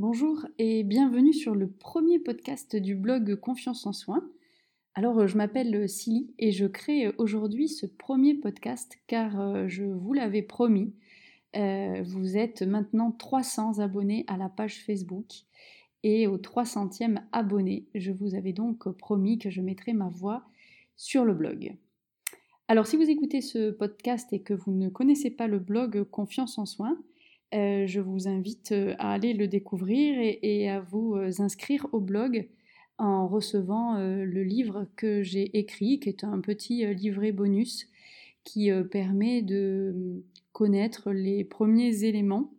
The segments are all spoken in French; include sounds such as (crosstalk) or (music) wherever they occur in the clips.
Bonjour et bienvenue sur le premier podcast du blog Confiance en Soins. Alors, je m'appelle Silly et je crée aujourd'hui ce premier podcast car euh, je vous l'avais promis. Euh, vous êtes maintenant 300 abonnés à la page Facebook et au 300e abonné, je vous avais donc promis que je mettrais ma voix sur le blog. Alors, si vous écoutez ce podcast et que vous ne connaissez pas le blog Confiance en Soins, euh, je vous invite euh, à aller le découvrir et, à vous euh, inscrire au blog en recevant le livre que j'ai écrit, qui est un petit livret bonus qui permet de connaître les premiers éléments,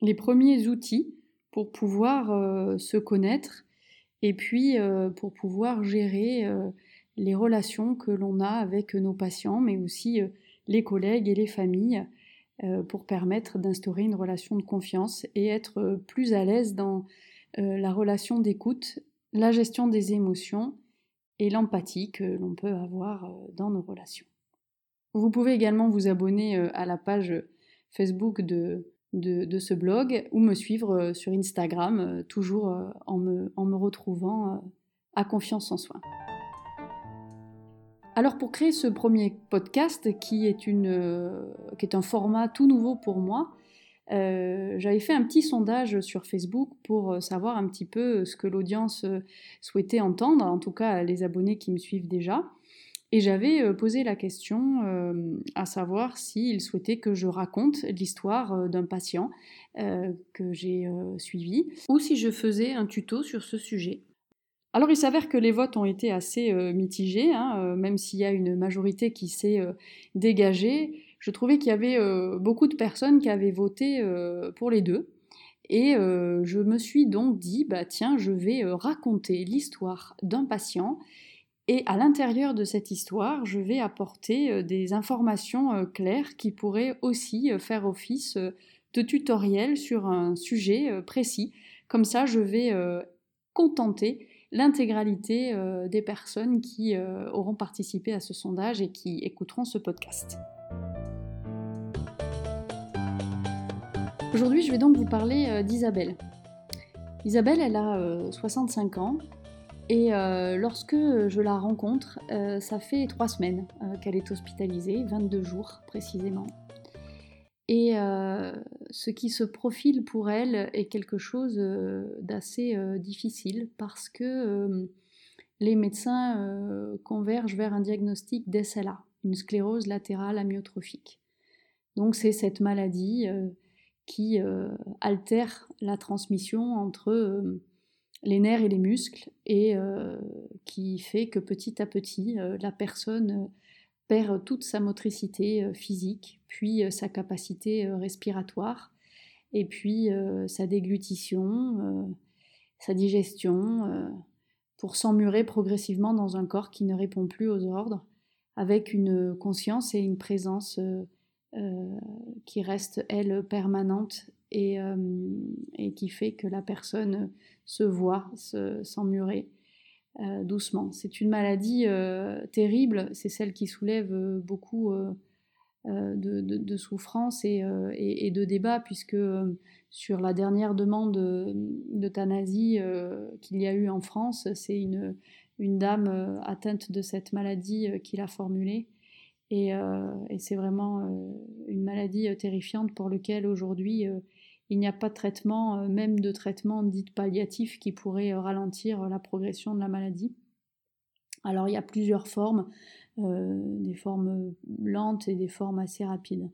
les premiers outils pour pouvoir se connaître et puis pour pouvoir gérer les relations que l'on a avec nos patients, mais aussi les collègues et les familles pour permettre d'instaurer une relation de confiance et être euh, plus à l'aise dans euh, la relation d'écoute, la gestion des émotions et l'empathie que l'on peut avoir dans nos relations. Vous pouvez également vous abonner à la page Facebook de, ce blog ou me suivre sur Instagram, toujours en me retrouvant à confiance en soi. Alors pour créer ce premier podcast, qui est, euh, un format tout nouveau pour moi, euh, j'avais fait un petit sondage sur Facebook pour euh, savoir un petit peu ce que l'audience souhaitait entendre, en tout cas les abonnés qui me suivent déjà. Et j'avais posé la question à savoir s'ils souhaitaient que je raconte l'histoire d'un patient que j'ai suivi ou si je faisais un tuto sur ce sujet. Alors il s'avère que les votes ont été assez euh, mitigés, hein, euh, même s'il y a une majorité qui s'est euh, dégagée. Je trouvais qu'il y avait beaucoup de personnes qui avaient voté pour les deux. Et je me suis donc dit, bah tiens, je vais raconter l'histoire d'un patient. Et à l'intérieur de cette histoire, je vais apporter des informations claires qui pourraient aussi faire office de tutoriel sur un sujet précis. Comme ça, je vais contenter l'intégralité euh, des personnes qui euh, auront participé à ce sondage et qui écouteront ce podcast. Aujourd'hui, je vais donc vous parler euh, d'Isabelle. Isabelle, elle a 65 ans et lorsque je la rencontre, ça fait trois semaines qu'elle est hospitalisée, 22 jours précisément. Et euh, ce qui se profile pour elle est quelque chose euh, d'assez euh, difficile parce que les médecins convergent vers un diagnostic d'SLA, une sclérose latérale amyotrophique. Donc c'est cette maladie qui altère la transmission entre les nerfs et les muscles et qui fait que petit à petit la personne perd toute sa motricité physique, puis euh, sa capacité euh, respiratoire, et puis sa déglutition, sa digestion, pour s'emmurer progressivement dans un corps qui ne répond plus aux ordres, avec une conscience et une présence qui reste, elle, permanente et, et, qui fait que la personne se voit s'emmurer. Euh, doucement. C'est une maladie euh, terrible, c'est celle qui soulève euh, beaucoup de, souffrance et, de débats, puisque sur la dernière demande d'euthanasie qu'il y a eu en France, c'est une, dame atteinte de cette maladie qui l'a formulée. Et, et c'est vraiment une maladie terrifiante pour laquelle aujourd'hui il n'y a pas de traitement, euh, même de traitement dit palliatif, qui pourrait euh, ralentir euh, la progression de la maladie. Alors il y a plusieurs formes, des formes lentes et des formes assez rapides.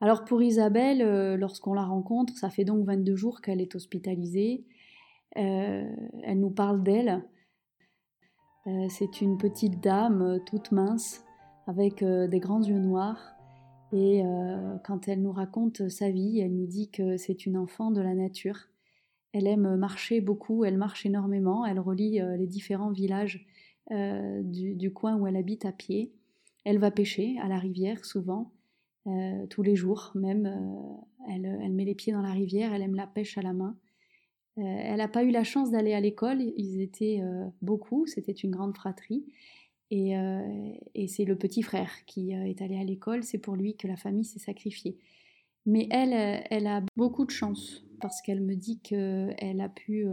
Alors pour Isabelle, lorsqu'on la rencontre, ça fait donc 22 jours qu'elle est hospitalisée. elle nous parle d'elle. c'est une petite dame toute mince, avec des grands yeux noirs, et euh, quand elle nous raconte sa vie, elle nous dit que c'est une enfant de la nature. Elle aime marcher beaucoup, elle marche énormément, elle relie euh, les différents villages euh, du, coin où elle habite à pied. Elle va pêcher à la rivière souvent, tous les jours même. Elle, elle, met les pieds dans la rivière, elle aime la pêche à la main. elle n'a pas eu la chance d'aller à l'école, ils étaient beaucoup, c'était une grande fratrie. Euh, et, c'est le petit frère qui euh, est allé à l'école, c'est pour lui que la famille s'est sacrifiée. Mais elle, euh, elle a beaucoup de chance parce qu'elle me dit qu'elle a pu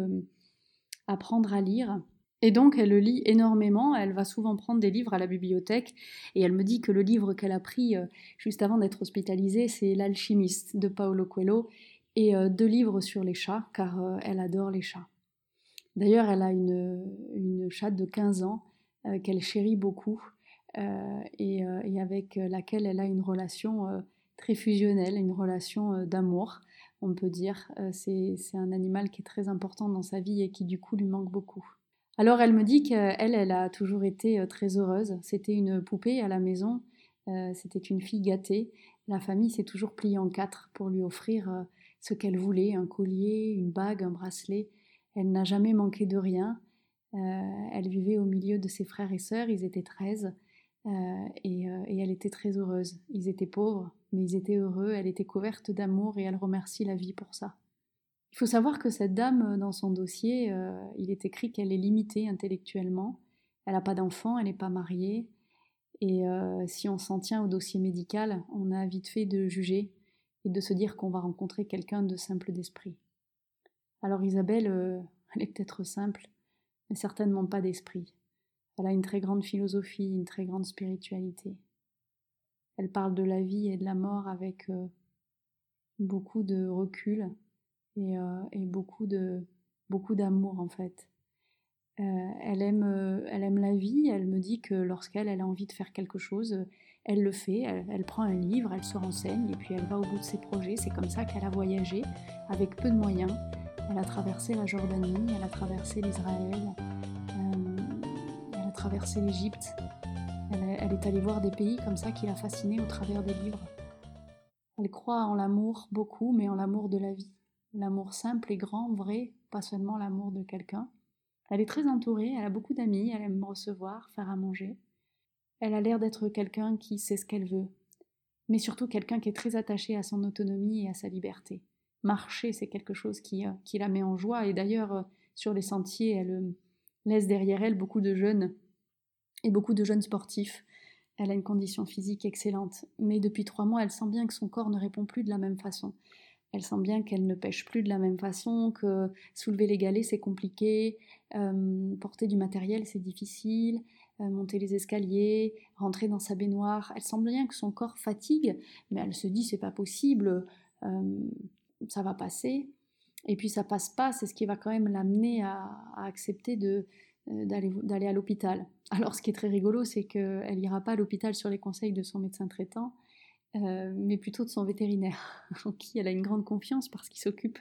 apprendre à lire. Et donc, elle le lit énormément. Elle va souvent prendre des livres à la bibliothèque. Et elle me dit que le livre qu'elle a pris juste avant d'être hospitalisée, c'est L'alchimiste de Paolo Coelho et deux livres sur les chats, car elle adore les chats. D'ailleurs, elle a une, chatte de 15 ans qu'elle chérit beaucoup et, et, avec laquelle elle a une relation très fusionnelle, une relation d'amour on peut dire. Euh, c'est un animal qui est très important dans sa vie et qui du coup lui manque beaucoup. Alors elle me dit qu'elle, elle a toujours été euh, très heureuse. C'était une poupée à la maison, euh, c'était une fille gâtée. La famille s'est toujours pliée en quatre pour lui offrir ce qu'elle voulait, un collier, une bague, un bracelet. Elle n'a jamais manqué de rien. elle vivait au milieu de ses frères et sœurs, ils étaient treize. Euh, euh, et, elle était très heureuse. Ils étaient pauvres, mais ils étaient heureux, elle était couverte d'amour et elle remercie la vie pour ça. Il faut savoir que cette dame, dans son dossier, euh, il est écrit qu'elle est limitée intellectuellement, elle n'a pas d'enfant, elle n'est pas mariée, et si on s'en tient au dossier médical, on a vite fait de juger et de se dire qu'on va rencontrer quelqu'un de simple d'esprit. Alors Isabelle, (laughs) elle est peut-être simple, mais certainement pas d'esprit. Elle a une très grande philosophie, une très grande spiritualité. Elle parle de la vie et de la mort avec euh, beaucoup de recul et, euh, beaucoup de beaucoup d'amour en fait. Euh, elle aime elle aime la vie. Elle me dit que lorsqu'elle elle a envie de faire quelque chose, elle le fait. Elle, prend un livre, elle se renseigne et puis elle va au bout de ses projets. C'est comme ça qu'elle a voyagé avec peu de moyens. Elle a traversé la Jordanie, elle a traversé l'Israël, traversé l'Égypte. Elle, est allée voir des pays comme ça qui l'a fascinée au travers des livres. Elle croit en l'amour beaucoup, mais en l'amour de la vie. L'amour simple et grand, vrai, pas seulement l'amour de quelqu'un. Elle est très entourée, elle a beaucoup d'amis, elle aime recevoir, faire à manger. Elle a l'air d'être quelqu'un qui sait ce qu'elle veut, mais surtout quelqu'un qui est très attaché à son autonomie et à sa liberté. Marcher, c'est quelque chose qui, euh, qui, la met en joie, et d'ailleurs, euh, sur les sentiers, elle euh, laisse derrière elle beaucoup de jeunes et beaucoup de jeunes sportifs. Elle a une condition physique excellente, mais depuis trois mois, elle sent bien que son corps ne répond plus de la même façon. Elle sent bien qu'elle ne pêche plus de la même façon, que soulever les galets c'est compliqué, euh, porter du matériel c'est difficile, euh, monter les escaliers, rentrer dans sa baignoire. Elle sent bien que son corps fatigue, mais elle se dit c'est pas possible, euh, ça va passer. Et puis ça passe pas, c'est ce qui va quand même l'amener à, accepter d'aller à l'hôpital. Alors ce qui est très rigolo, c'est qu'elle n'ira pas à l'hôpital sur les conseils de son médecin traitant, euh, mais plutôt de son vétérinaire, (laughs) en qui elle a une grande confiance parce qu'il s'occupe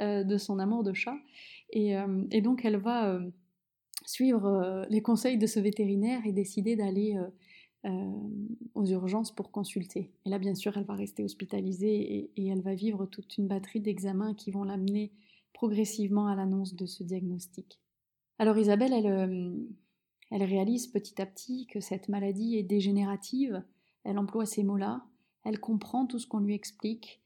euh, de son amour de chat. Et, donc elle va suivre les conseils de ce vétérinaire et décider d'aller aux urgences pour consulter. Et là, bien sûr, elle va rester hospitalisée et elle va vivre toute une batterie d'examens qui vont l'amener progressivement à l'annonce de ce diagnostic. Alors Isabelle, euh, elle, réalise petit à petit que cette maladie est dégénérative, elle emploie ces mots-là, elle comprend tout ce qu'on lui explique,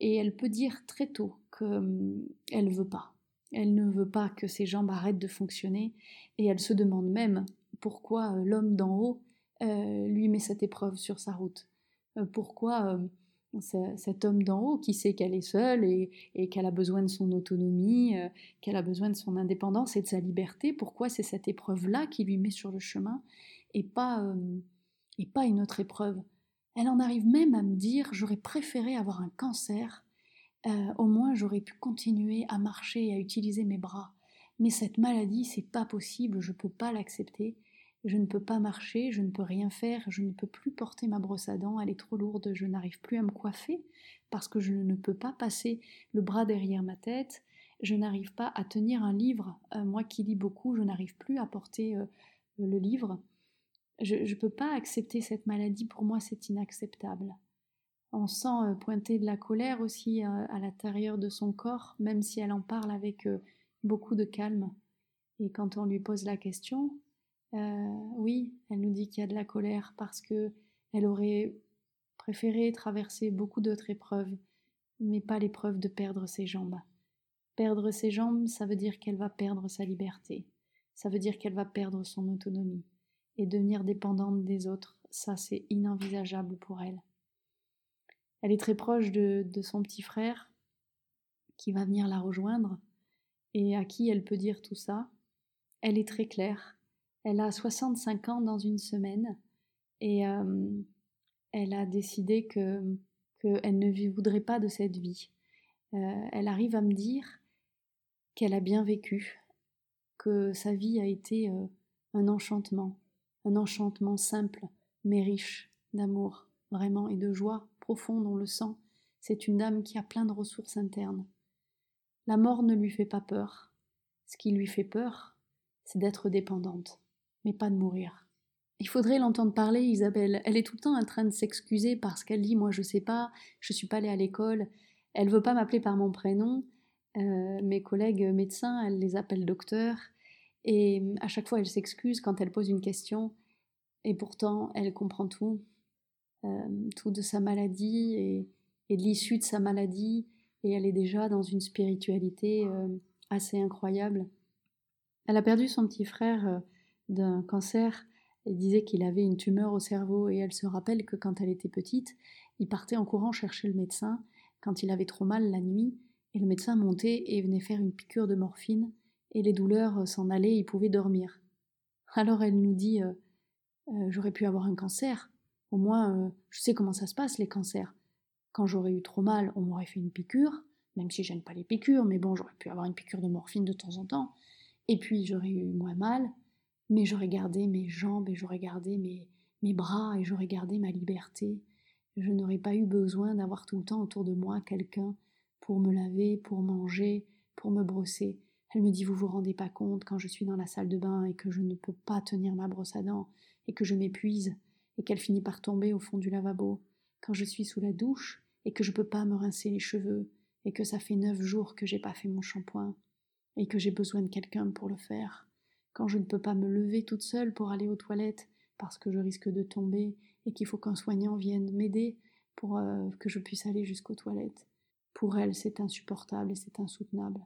et elle peut dire très tôt qu'elle ne veut pas. Elle ne veut pas que ses jambes arrêtent de fonctionner, et elle se demande même pourquoi euh, l'homme d'en haut euh, lui met cette épreuve sur sa route. pourquoi cet homme d'en haut qui sait qu'elle est seule et, qu'elle a besoin de son autonomie, euh, qu'elle a besoin de son indépendance et de sa liberté, pourquoi c'est cette épreuve-là qui lui met sur le chemin et pas, euh, et pas une autre épreuve? Elle en arrive même à me dire j'aurais préféré avoir un cancer, euh, au moins j'aurais pu continuer à marcher et à utiliser mes bras. Mais cette maladie, c'est pas possible, je peux pas l'accepter je ne peux pas marcher, je ne peux rien faire, je ne peux plus porter ma brosse à dents, elle est trop lourde, je n'arrive plus à me coiffer parce que je ne peux pas passer le bras derrière ma tête, je n'arrive pas à tenir un livre, euh, moi qui lis beaucoup, je n'arrive plus à porter euh, le livre. Je ne peux pas accepter cette maladie, pour moi c'est inacceptable. On sent euh, pointer de la colère aussi à l'intérieur de son corps, même si elle en parle avec beaucoup de calme. Et quand on lui pose la question, euh, oui, elle nous dit qu'il y a de la colère parce que elle aurait préféré traverser beaucoup d'autres épreuves, mais pas l'épreuve de perdre ses jambes. Perdre ses jambes, ça veut dire qu'elle va perdre sa liberté, ça veut dire qu'elle va perdre son autonomie, et devenir dépendante des autres, ça c'est inenvisageable pour elle. Elle est très proche de, son petit frère, qui va venir la rejoindre et à qui elle peut dire tout ça. Elle est très claire. Elle a 65 ans dans une semaine et euh, elle a décidé que qu'elle ne voudrait pas de cette vie. Euh, elle arrive à me dire qu'elle a bien vécu, que sa vie a été euh, un enchantement, un enchantement simple mais riche d'amour, vraiment, et de joie profonde, on le sent. C'est une dame qui a plein de ressources internes. La mort ne lui fait pas peur. Ce qui lui fait peur, c'est d'être dépendante, mais pas de mourir. Il faudrait l'entendre parler, Isabelle. Elle est tout le temps en train de s'excuser parce qu'elle dit Moi, je sais pas, je suis pas allée à l'école. Elle veut pas m'appeler par mon prénom. Euh, mes collègues médecins, elle les appelle docteur. Et à chaque fois, elle s'excuse quand elle pose une question. Et pourtant, elle comprend tout. Euh, tout de sa maladie et, de l'issue de sa maladie. Et elle est déjà dans une spiritualité euh, assez incroyable. Elle a perdu son petit frère d'un cancer elle disait qu'il avait une tumeur au cerveau et elle se rappelle que quand elle était petite, il partait en courant chercher le médecin quand il avait trop mal la nuit et le médecin montait et venait faire une piqûre de morphine et les douleurs s'en allaient il pouvait dormir. Alors elle nous dit euh, euh, J'aurais pu avoir un cancer. Au moins, euh, je sais comment ça se passe les cancers. Quand j'aurais eu trop mal, on m'aurait fait une piqûre, même si j'aime pas les piqûres, mais bon, j'aurais pu avoir une piqûre de morphine de temps en temps. Et puis j'aurais eu moins mal, mais j'aurais gardé mes jambes et j'aurais gardé mes, mes bras et j'aurais gardé ma liberté. Je n'aurais pas eu besoin d'avoir tout le temps autour de moi quelqu'un pour me laver, pour manger, pour me brosser. Elle me dit Vous vous rendez pas compte quand je suis dans la salle de bain et que je ne peux pas tenir ma brosse à dents et que je m'épuise et qu'elle finit par tomber au fond du lavabo. Quand je suis sous la douche et que je peux pas me rincer les cheveux et que ça fait neuf jours que j'ai pas fait mon shampoing et que j'ai besoin de quelqu'un pour le faire quand je ne peux pas me lever toute seule pour aller aux toilettes parce que je risque de tomber et qu'il faut qu'un soignant vienne m'aider pour euh, que je puisse aller jusqu'aux toilettes. Pour elle, c'est insupportable et c'est insoutenable.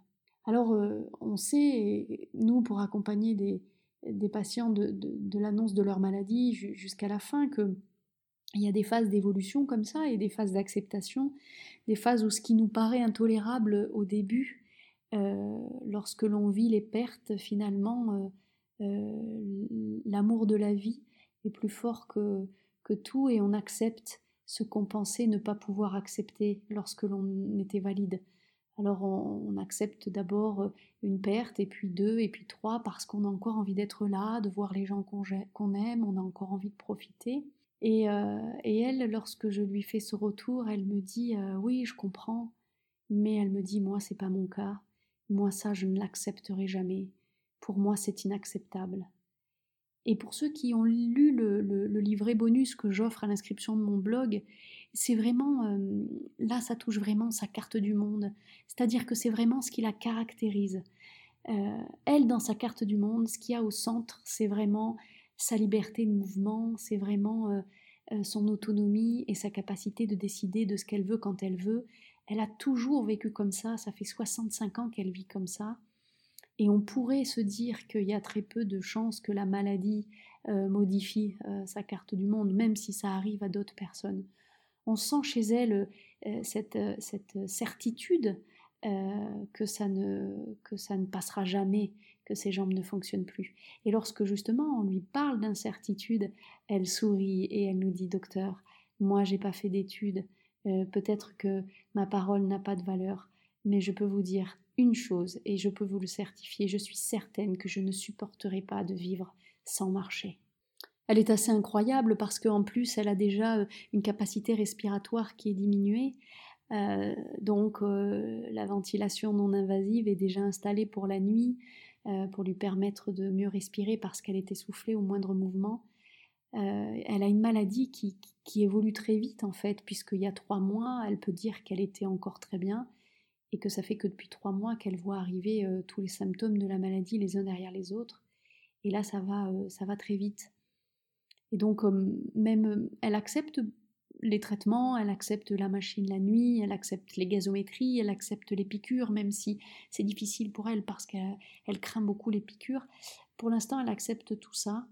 Alors, euh, on sait, nous, pour accompagner des, patients de, l'annonce de leur maladie jusqu'à la fin, que il y a des phases d'évolution comme ça et des phases d'acceptation, des phases où ce qui nous paraît intolérable au début euh, lorsque l'on vit les pertes, finalement, euh, l'amour de la vie est plus fort que tout et on accepte ce qu'on pensait ne pas pouvoir accepter lorsque l'on était valide. Alors on, accepte d'abord une perte, et puis deux, et puis trois, parce qu'on a encore envie d'être là, de voir les gens qu'on aime, on a encore envie de profiter. Et, et, elle, lorsque je lui fais ce retour, elle me dit oui, je comprends, mais elle me dit moi c'est pas mon cas. Moi, ça, je ne l'accepterai jamais. Pour moi, c'est inacceptable. Et pour ceux qui ont lu le, livret bonus que j'offre à l'inscription de mon blog, c'est vraiment, euh, là, ça touche vraiment sa carte du monde. C'est-à-dire que c'est vraiment ce qui la caractérise. Euh, elle, dans sa carte du monde, ce qu'il y a au centre, c'est vraiment sa liberté de mouvement, c'est vraiment euh, son autonomie et sa capacité de décider de ce qu'elle veut quand elle veut, elle a toujours vécu comme ça, ça fait 65 ans qu'elle vit comme ça. Et on pourrait se dire qu'il y a très peu de chances que la maladie euh, modifie euh, sa carte du monde, même si ça arrive à d'autres personnes. On sent chez elle euh, cette, certitude que, ça ne, que ça ne passera jamais, que ses jambes ne fonctionnent plus. Et lorsque justement on lui parle d'incertitude, elle sourit et elle nous dit Docteur, moi j'ai pas fait d'études, peut-être que ma parole n'a pas de valeur, mais je peux vous dire une chose et je peux vous le certifier, je suis certaine que je ne supporterai pas de vivre sans marcher. Elle est assez incroyable parce qu'en plus elle a déjà euh, une capacité respiratoire qui est diminuée, euh, donc la ventilation non invasive est déjà installée pour la nuit pour lui permettre de mieux respirer parce qu'elle est essoufflée au moindre mouvement. Euh, elle a une maladie qui, évolue très vite en fait, puisqu'il y a trois mois, elle peut dire qu'elle était encore très bien et que ça fait que depuis trois mois qu'elle voit arriver euh, tous les symptômes de la maladie les uns derrière les autres. Et là, ça va, euh, ça va très vite. Et donc, même elle accepte les traitements, elle accepte la machine la nuit, elle accepte les gazométries, elle accepte les piqûres, même si c'est difficile pour elle parce qu'elle craint beaucoup les piqûres. Pour l'instant, elle accepte tout ça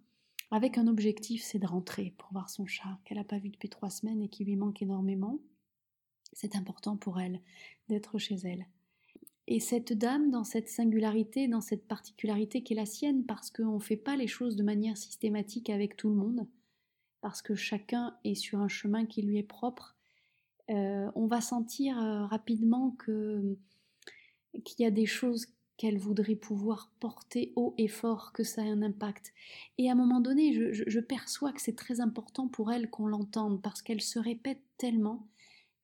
avec un objectif, c'est de rentrer pour voir son chat qu'elle n'a pas vu depuis trois semaines et qui lui manque énormément. C'est important pour elle d'être chez elle. Et cette dame, dans cette singularité, dans cette particularité qui est la sienne, parce qu'on ne fait pas les choses de manière systématique avec tout le monde, parce que chacun est sur un chemin qui lui est propre, euh, on va sentir euh, rapidement qu'il y a des choses qu'elle voudrait pouvoir porter haut et fort, que ça ait un impact. Et à un moment donné, je, perçois que c'est très important pour elle qu'on l'entende, parce qu'elle se répète tellement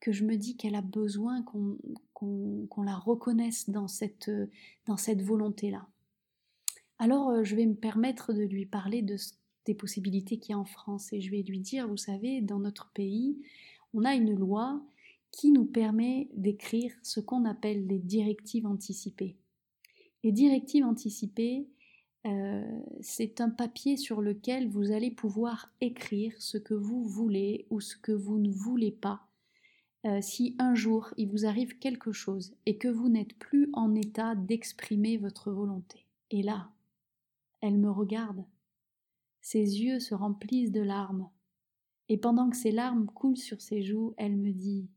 que je me dis qu'elle a besoin qu'on la reconnaisse dans cette, cette volonté-là. Alors euh, je vais me permettre de lui parler de, des possibilités qu'il y a en France et je vais lui dire, vous savez, dans notre pays, on a une loi qui nous permet d'écrire ce qu'on appelle les directives anticipées. Les directives anticipées, euh, c'est un papier sur lequel vous allez pouvoir écrire ce que vous voulez ou ce que vous ne voulez pas. Euh, si un jour il vous arrive quelque chose et que vous n'êtes plus en état d'exprimer votre volonté. Et là, elle me regarde. Ses yeux se remplissent de larmes. Et pendant que ces larmes coulent sur ses joues, elle me dit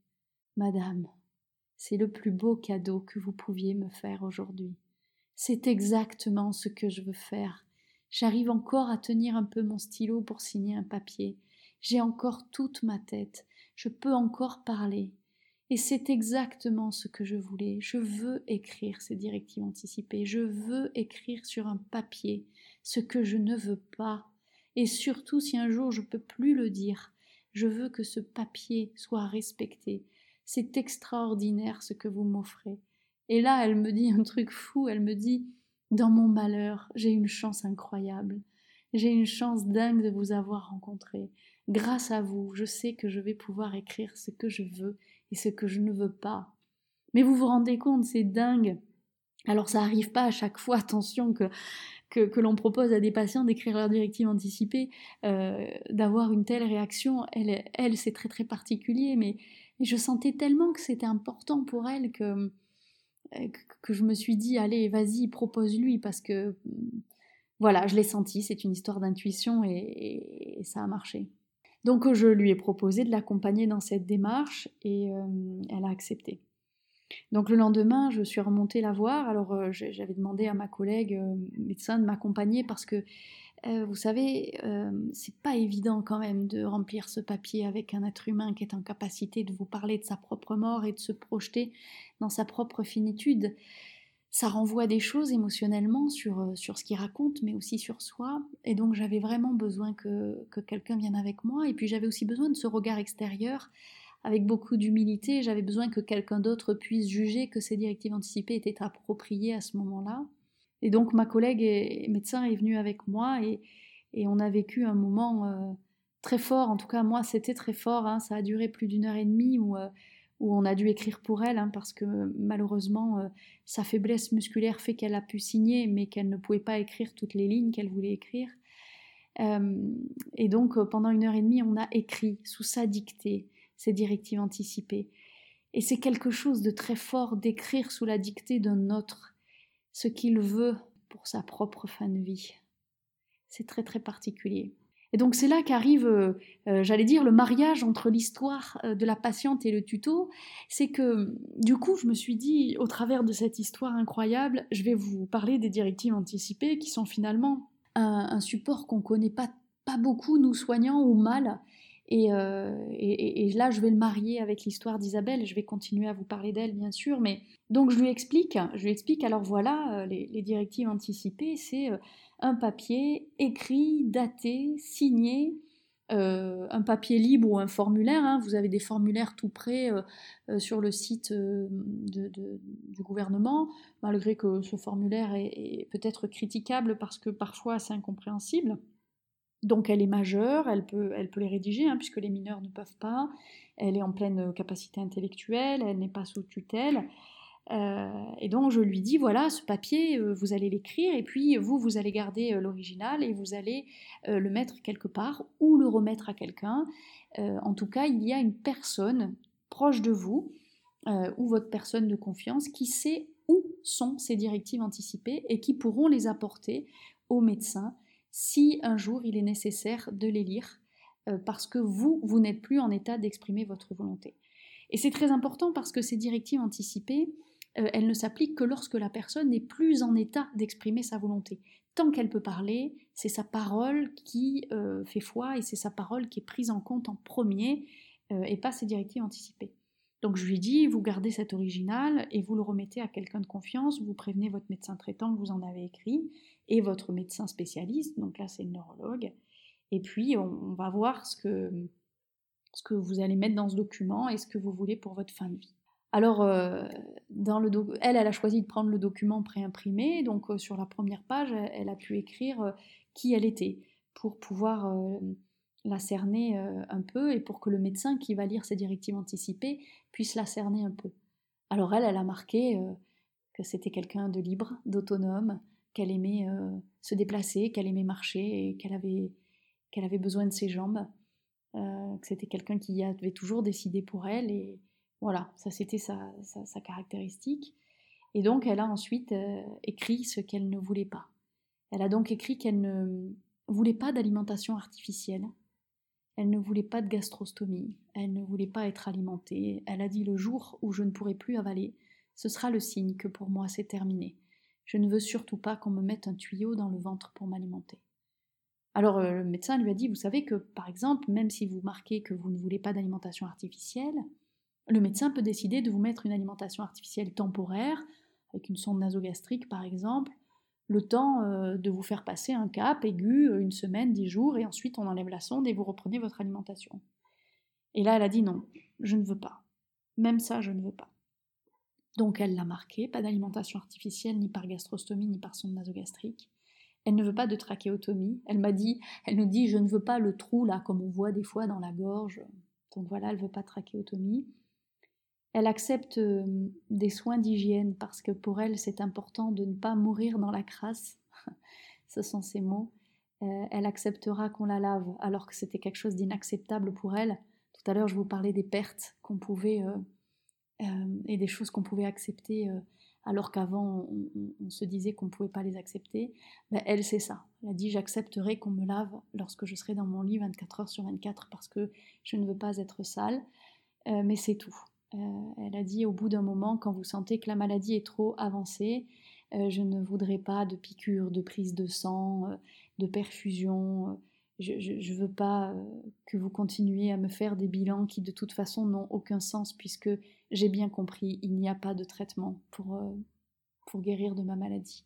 Madame, c'est le plus beau cadeau que vous pouviez me faire aujourd'hui. C'est exactement ce que je veux faire. J'arrive encore à tenir un peu mon stylo pour signer un papier. J'ai encore toute ma tête. Je peux encore parler. Et c'est exactement ce que je voulais. Je veux écrire ces directives anticipées. Je veux écrire sur un papier ce que je ne veux pas. Et surtout si un jour je peux plus le dire, je veux que ce papier soit respecté. C'est extraordinaire ce que vous m'offrez. Et là, elle me dit un truc fou, elle me dit, dans mon malheur, j'ai une chance incroyable. J'ai une chance dingue de vous avoir rencontré. Grâce à vous, je sais que je vais pouvoir écrire ce que je veux et ce que je ne veux pas. Mais vous vous rendez compte, c'est dingue. Alors ça n'arrive pas à chaque fois, (laughs) attention, que, que, l'on propose à des patients d'écrire leur directive anticipée, euh, d'avoir une telle réaction. Elle, elle c'est très très particulier, mais je sentais tellement que c'était important pour elle que, euh, que je me suis dit, allez, vas-y, propose-lui, parce que voilà, je l'ai senti, c'est une histoire d'intuition et, ça a marché. Donc je lui ai proposé de l'accompagner dans cette démarche et euh, elle a accepté. Donc le lendemain, je suis remontée la voir. Alors euh, j'avais demandé à ma collègue médecin de m'accompagner parce que euh, vous savez, euh, c'est pas évident quand même de remplir ce papier avec un être humain qui est en capacité de vous parler de sa propre mort et de se projeter dans sa propre finitude. Ça renvoie des choses émotionnellement sur, euh, sur ce qu'il raconte, mais aussi sur soi. Et donc j'avais vraiment besoin que, que quelqu'un vienne avec moi. Et puis j'avais aussi besoin de ce regard extérieur avec beaucoup d'humilité. J'avais besoin que quelqu'un d'autre puisse juger que ces directives anticipées étaient appropriées à ce moment-là. Et donc ma collègue et, médecin est venue avec moi et, on a vécu un moment euh, très fort. En tout cas, moi, c'était très fort. Hein. Ça a duré plus d'une heure et demie où, euh, où, on a dû écrire pour elle hein, parce que malheureusement, euh, sa faiblesse musculaire fait qu'elle a pu signer, mais qu'elle ne pouvait pas écrire toutes les lignes qu'elle voulait écrire. et donc, pendant une heure et demie, on a écrit sous sa dictée ces directives anticipées. Et c'est quelque chose de très fort d'écrire sous la dictée d'un autre ce qu'il veut pour sa propre fin de vie. C'est très très particulier. Et donc c'est là qu'arrive, euh, euh, j'allais dire, le mariage entre l'histoire euh, de la patiente et le tuto. C'est que du coup, je me suis dit, au travers de cette histoire incroyable, je vais vous parler des directives anticipées qui sont finalement un, support qu'on connaît pas, pas beaucoup, nous soignants, ou mal, euh, et, là, je vais le marier avec l'histoire d'Isabelle. Je vais continuer à vous parler d'elle, bien sûr. Mais donc, je lui explique. Je lui explique. Alors voilà, euh, les, directives anticipées, c'est euh, un papier écrit, daté, signé. un papier libre ou un formulaire. Hein. Vous avez des formulaires tout prêts sur le site du gouvernement, malgré que ce formulaire est peut-être critiquable parce que parfois c'est incompréhensible. Donc elle est majeure, elle peut, elle peut les rédiger, hein, puisque les mineurs ne peuvent pas. Elle est en pleine capacité intellectuelle, elle n'est pas sous tutelle. Euh, et donc je lui dis, voilà, ce papier, euh, vous allez l'écrire, et puis vous, vous allez garder euh, l'original et vous allez le mettre quelque part ou le remettre à quelqu'un. en tout cas, il y a une personne proche de vous, ou votre personne de confiance, qui sait où sont ces directives anticipées et qui pourront les apporter au médecin si un jour il est nécessaire de les lire, euh, parce que vous, vous n'êtes plus en état d'exprimer votre volonté. Et c'est très important parce que ces directives anticipées, euh, elle ne s'applique que lorsque la personne n'est plus en état d'exprimer sa volonté. Tant qu'elle peut parler, c'est sa parole qui euh, fait foi et c'est sa parole qui est prise en compte en premier et pas ses directives anticipées. Donc je lui dis, vous gardez cet original et vous le remettez à quelqu'un de confiance, vous prévenez votre médecin traitant que vous en avez écrit et votre médecin spécialiste, donc là c'est le neurologue, et puis on, va voir ce que, vous allez mettre dans ce document et ce que vous voulez pour votre fin de vie. Alors, euh, elle a choisi de prendre le document préimprimé, donc euh, sur la première page, elle, a pu écrire euh, qui elle était pour pouvoir la cerner un peu et pour que le médecin qui va lire ses directives anticipées puisse la cerner un peu. Alors elle, elle a marqué que c'était quelqu'un de libre, d'autonome, qu'elle aimait se déplacer, qu'elle aimait marcher et qu'elle avait, avait besoin de ses jambes, que c'était quelqu'un qui avait toujours décidé pour elle et voilà, ça c'était sa, caractéristique. Et donc elle a ensuite euh, écrit ce qu'elle ne voulait pas. Elle a donc écrit qu'elle ne voulait pas d'alimentation artificielle, elle ne voulait pas de gastrostomie, elle ne voulait pas être alimentée. Elle a dit le jour où je ne pourrai plus avaler, ce sera le signe que pour moi c'est terminé. Je ne veux surtout pas qu'on me mette un tuyau dans le ventre pour m'alimenter. Alors euh, le médecin lui a dit, vous savez que par exemple, même si vous marquez que vous ne voulez pas d'alimentation artificielle, le médecin peut décider de vous mettre une alimentation artificielle temporaire, avec une sonde nasogastrique par exemple, le temps euh, de vous faire passer un cap aigu, euh, une semaine, dix jours, et ensuite on enlève la sonde et vous reprenez votre alimentation. Et là, elle a dit non, je ne veux pas. Même ça, je ne veux pas. Donc elle l'a marqué, pas d'alimentation artificielle, ni par gastrostomie, ni par sonde nasogastrique. Elle ne veut pas de trachéotomie. Elle m'a dit, elle nous dit, je ne veux pas le trou là, comme on voit des fois dans la gorge. Donc voilà, elle ne veut pas de trachéotomie. Elle accepte euh, des soins d'hygiène parce que pour elle, c'est important de ne pas mourir dans la crasse. (laughs) Ce sont ses mots. Euh, elle acceptera qu'on la lave alors que c'était quelque chose d'inacceptable pour elle. Tout à l'heure, je vous parlais des pertes qu'on pouvait euh, et des choses qu'on pouvait accepter alors qu'avant on, se disait qu'on ne pouvait pas les accepter. Mais elle, c'est ça. Elle a dit j'accepterai qu'on me lave lorsque je serai dans mon lit 24 heures sur 24 parce que je ne veux pas être sale. mais c'est tout. Euh, elle a dit au bout d'un moment, quand vous sentez que la maladie est trop avancée, euh, je ne voudrais pas de piqûres, de prise de sang, euh, de perfusion. Je ne veux pas que vous continuiez à me faire des bilans qui de toute façon n'ont aucun sens puisque j'ai bien compris, il n'y a pas de traitement pour, pour guérir de ma maladie.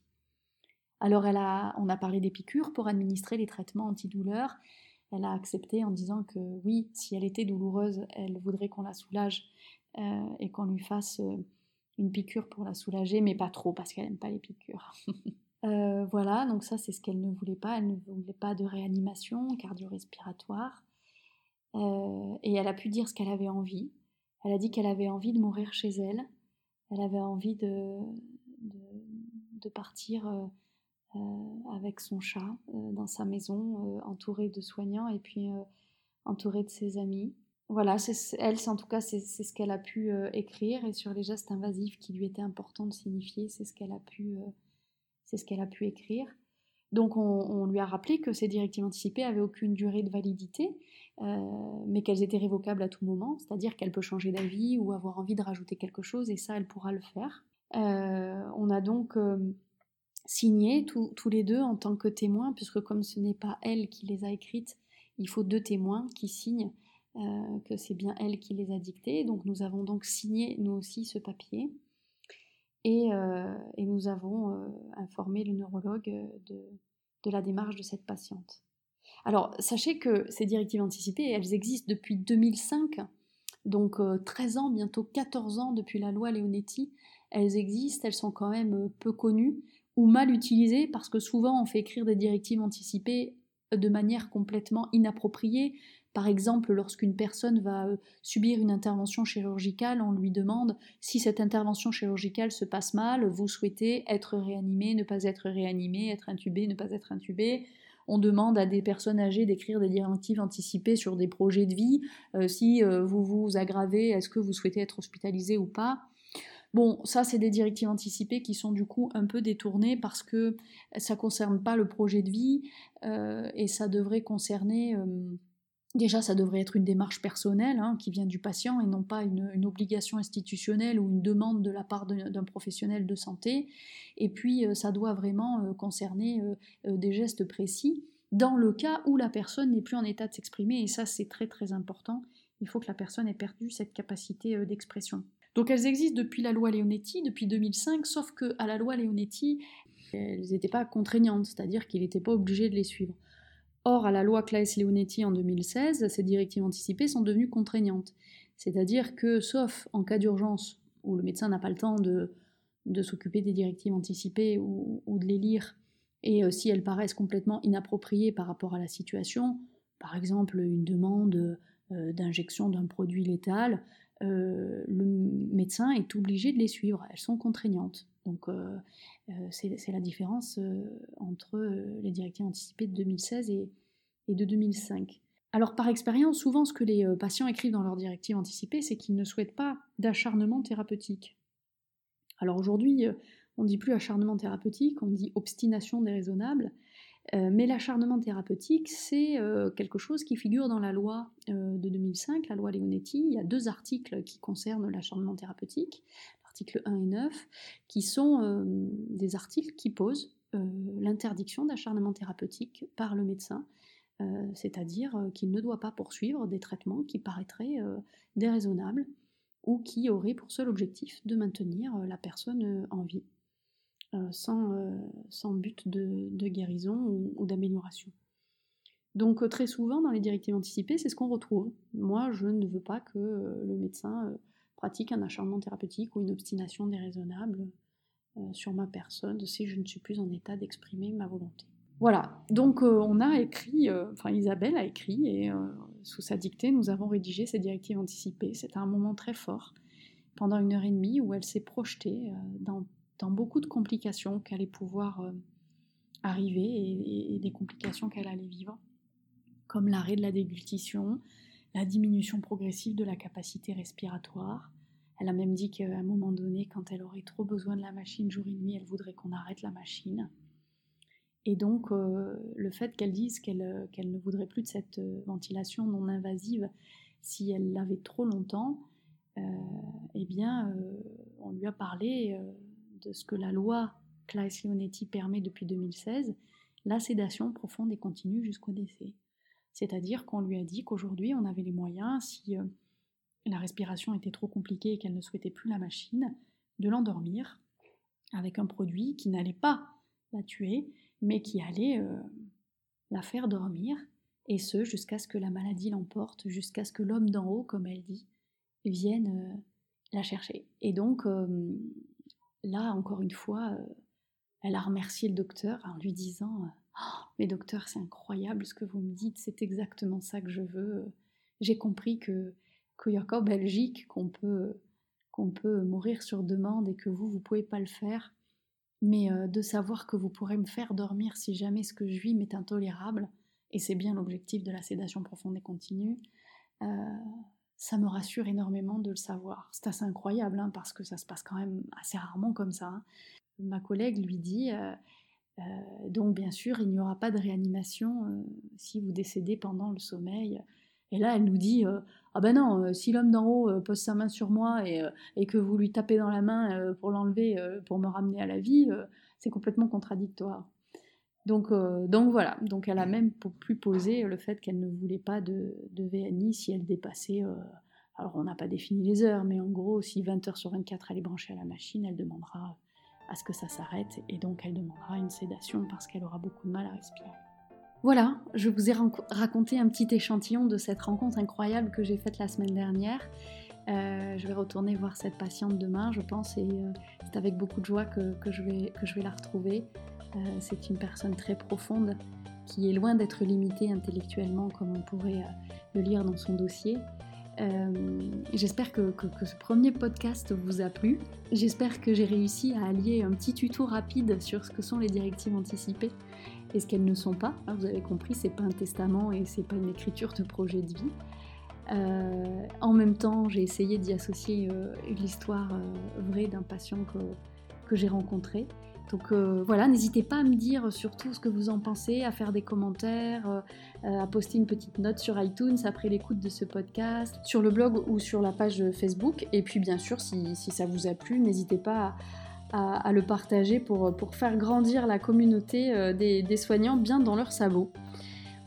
Alors elle a, on a parlé des piqûres pour administrer les traitements antidouleurs. Elle a accepté en disant que oui, si elle était douloureuse, elle voudrait qu'on la soulage euh, et qu'on lui fasse euh, une piqûre pour la soulager, mais pas trop parce qu'elle n'aime pas les piqûres. (laughs) Euh, voilà, donc ça c'est ce qu'elle ne voulait pas. Elle ne voulait pas de réanimation cardio-respiratoire. et elle a pu dire ce qu'elle avait envie. Elle a dit qu'elle avait envie de mourir chez elle. Elle avait envie de, de, partir avec son chat dans sa maison, entourée de soignants et puis entourée de ses amis voilà, elle, en tout cas, c'est ce qu'elle a pu euh, écrire et sur les gestes invasifs qui lui étaient importants de signifier, c'est ce qu'elle a pu, euh, ce a pu écrire. Donc, on, lui a rappelé que ces directives anticipées avaient aucune durée de validité, euh, mais qu'elles étaient révocables à tout moment, c'est-à-dire qu'elle peut changer d'avis ou avoir envie de rajouter quelque chose, et ça, elle pourra le faire. on a donc signé tous les deux en tant que témoins, puisque comme ce n'est pas elle qui les a écrites, il faut deux témoins qui signent euh, que c'est bien elle qui les a dictées. Donc nous avons donc signé nous aussi ce papier et, euh, nous avons euh, informé le neurologue de, la démarche de cette patiente. Alors sachez que ces directives anticipées, elles existent depuis 2005, donc 13 ans, bientôt 14 ans depuis la loi Leonetti. Elles existent, elles sont quand même peu connues ou mal utilisées parce que souvent on fait écrire des directives anticipées de manière complètement inappropriée, par exemple, lorsqu'une personne va euh, subir une intervention chirurgicale, on lui demande si cette intervention chirurgicale se passe mal, vous souhaitez être réanimé, ne pas être réanimé, être intubé, ne pas être intubé. On demande à des personnes âgées d'écrire des directives anticipées sur des projets de vie. Euh, si euh, vous vous aggravez, est-ce que vous souhaitez être hospitalisé ou pas? Bon, ça, c'est des directives anticipées qui sont du coup un peu détournées parce que ça ne concerne pas le projet de vie et ça devrait concerner Déjà, ça devrait être une démarche personnelle hein, qui vient du patient et non pas une, obligation institutionnelle ou une demande de la part d'un professionnel de santé. Et puis, euh, ça doit vraiment euh, concerner euh, des gestes précis dans le cas où la personne n'est plus en état de s'exprimer. Et ça, c'est très très important. Il faut que la personne ait perdu cette capacité d'expression. Donc elles existent depuis la loi Leonetti, depuis 2005, sauf qu'à la loi Leonetti, elles n'étaient pas contraignantes, c'est-à-dire qu'il n'était pas obligé de les suivre. Or, à la loi Claes-Leonetti en 2016, ces directives anticipées sont devenues contraignantes. C'est-à-dire que, sauf en cas d'urgence, où le médecin n'a pas le temps de, s'occuper des directives anticipées ou, de les lire, et euh, si elles paraissent complètement inappropriées par rapport à la situation, par exemple une demande euh, d'injection d'un produit létal, euh, le médecin est obligé de les suivre. Elles sont contraignantes. Donc euh, euh, c'est la différence entre les directives anticipées de 2016 et, de 2005. Alors par expérience, souvent ce que les patients écrivent dans leurs directives anticipées, c'est qu'ils ne souhaitent pas d'acharnement thérapeutique. Alors aujourd'hui, on ne dit plus acharnement thérapeutique, on dit obstination déraisonnable. Euh, mais l'acharnement thérapeutique, c'est euh, quelque chose qui figure dans la loi euh, de 2005, la loi Leonetti. Il y a deux articles qui concernent l'acharnement thérapeutique, l'article 1 et 9, qui sont des articles qui posent l'interdiction d'acharnement thérapeutique par le médecin, c'est-à-dire qu'il ne doit pas poursuivre des traitements qui paraîtraient déraisonnables ou qui auraient pour seul objectif de maintenir la personne en vie. Euh, sans, euh, sans, but de, guérison ou, d'amélioration. Donc euh, très souvent dans les directives anticipées, c'est ce qu'on retrouve. Moi, je ne veux pas que le médecin pratique un acharnement thérapeutique ou une obstination déraisonnable sur ma personne si je ne suis plus en état d'exprimer ma volonté. Voilà, donc on a écrit, enfin Isabelle a écrit et sous sa dictée, nous avons rédigé ces directives anticipées. C'était un moment très fort pendant une heure et demie où elle s'est projetée dans dans beaucoup de complications qu'elle allait pouvoir euh, arriver et, des complications qu'elle allait vivre, comme l'arrêt de la déglutition, la diminution progressive de la capacité respiratoire. Elle a même dit qu'à un moment donné, quand elle aurait trop besoin de la machine jour et nuit, elle voudrait qu'on arrête la machine. Et donc, euh, le fait qu'elle dise qu'elle qu'elle ne voudrait plus de cette euh, ventilation non invasive si elle l'avait trop longtemps, eh bien, on lui a parlé de ce que la loi Claes-Leonetti permet depuis 2016, la sédation profonde et continue jusqu'au décès. C'est-à-dire qu'on lui a dit qu'aujourd'hui on avait les moyens, si euh, la respiration était trop compliquée et qu'elle ne souhaitait plus la machine, de l'endormir avec un produit qui n'allait pas la tuer, mais qui allait euh, la faire dormir, et ce jusqu'à ce que la maladie l'emporte, jusqu'à ce que l'homme d'en haut, comme elle dit, vienne euh, la chercher. Et donc, là, encore une fois, euh, elle a remercié le docteur en lui disant oh, Mais docteur, c'est incroyable ce que vous me dites, c'est exactement ça que je veux. J'ai compris que qu'il n'y a qu'en Belgique qu'on peut, qu'on peut mourir sur demande et que vous, vous ne pouvez pas le faire. Mais euh, de savoir que vous pourrez me faire dormir si jamais ce que je vis m'est intolérable, et c'est bien l'objectif de la sédation profonde et continue, euh, ça me rassure énormément de le savoir. C'est assez incroyable hein, parce que ça se passe quand même assez rarement comme ça. Hein. Ma collègue lui dit euh, euh, donc bien sûr il n'y aura pas de réanimation euh, si vous décédez pendant le sommeil. Et là elle nous dit ah ben non si l'homme d'en haut pose sa main sur moi et, et, que vous lui tapez dans la main pour l'enlever pour me ramener à la vie c'est complètement contradictoire. Donc, euh, donc voilà, donc elle a même pu poser le fait qu'elle ne voulait pas de, VNI si elle dépassait, euh, alors on n'a pas défini les heures, mais en gros, si 20 heures sur 24 elle est branchée à la machine, elle demandera à ce que ça s'arrête et donc elle demandera une sédation parce qu'elle aura beaucoup de mal à respirer. Voilà, je vous ai raconté un petit échantillon de cette rencontre incroyable que j'ai faite la semaine dernière. Euh, je vais retourner voir cette patiente demain, je pense, et c'est avec beaucoup de joie que, je vais, que je vais la retrouver. Euh, c'est une personne très profonde qui est loin d'être limitée intellectuellement comme on pourrait euh, le lire dans son dossier. Euh, j'espère que, ce premier podcast vous a plu. J'espère que j'ai réussi à allier un petit tuto rapide sur ce que sont les directives anticipées et ce qu'elles ne sont pas. Vous avez compris, c'est pas un testament et c'est pas une écriture de projet de vie. en même temps, j'ai essayé d'y associer l'histoire vraie d'un patient que, que j'ai rencontré Donc euh, voilà, n'hésitez pas à me dire surtout ce que vous en pensez, à faire des commentaires, à poster une petite note sur iTunes après l'écoute de ce podcast, sur le blog ou sur la page Facebook. Et puis bien sûr, si, ça vous a plu, n'hésitez pas à, le partager pour, faire grandir la communauté des, des soignants bien dans leurs sabots.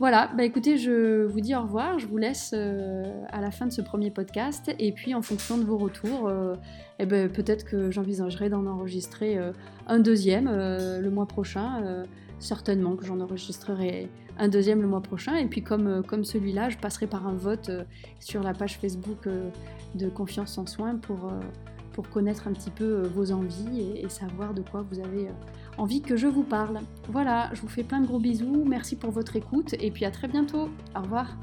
Voilà, bah écoutez, je vous dis au revoir, je vous laisse euh, à la fin de ce premier podcast, et puis en fonction de vos retours, euh, eh ben, peut-être que j'envisagerai d'en enregistrer euh, un deuxième le mois prochain, certainement que j'en enregistrerai un deuxième le mois prochain, et puis comme, celui-là, je passerai par un vote sur la page Facebook de Confiance en Soins pour connaître un petit peu vos envies et savoir de quoi vous avez envie que je vous parle. Voilà, je vous fais plein de gros bisous, merci pour votre écoute et puis à très bientôt. Au revoir.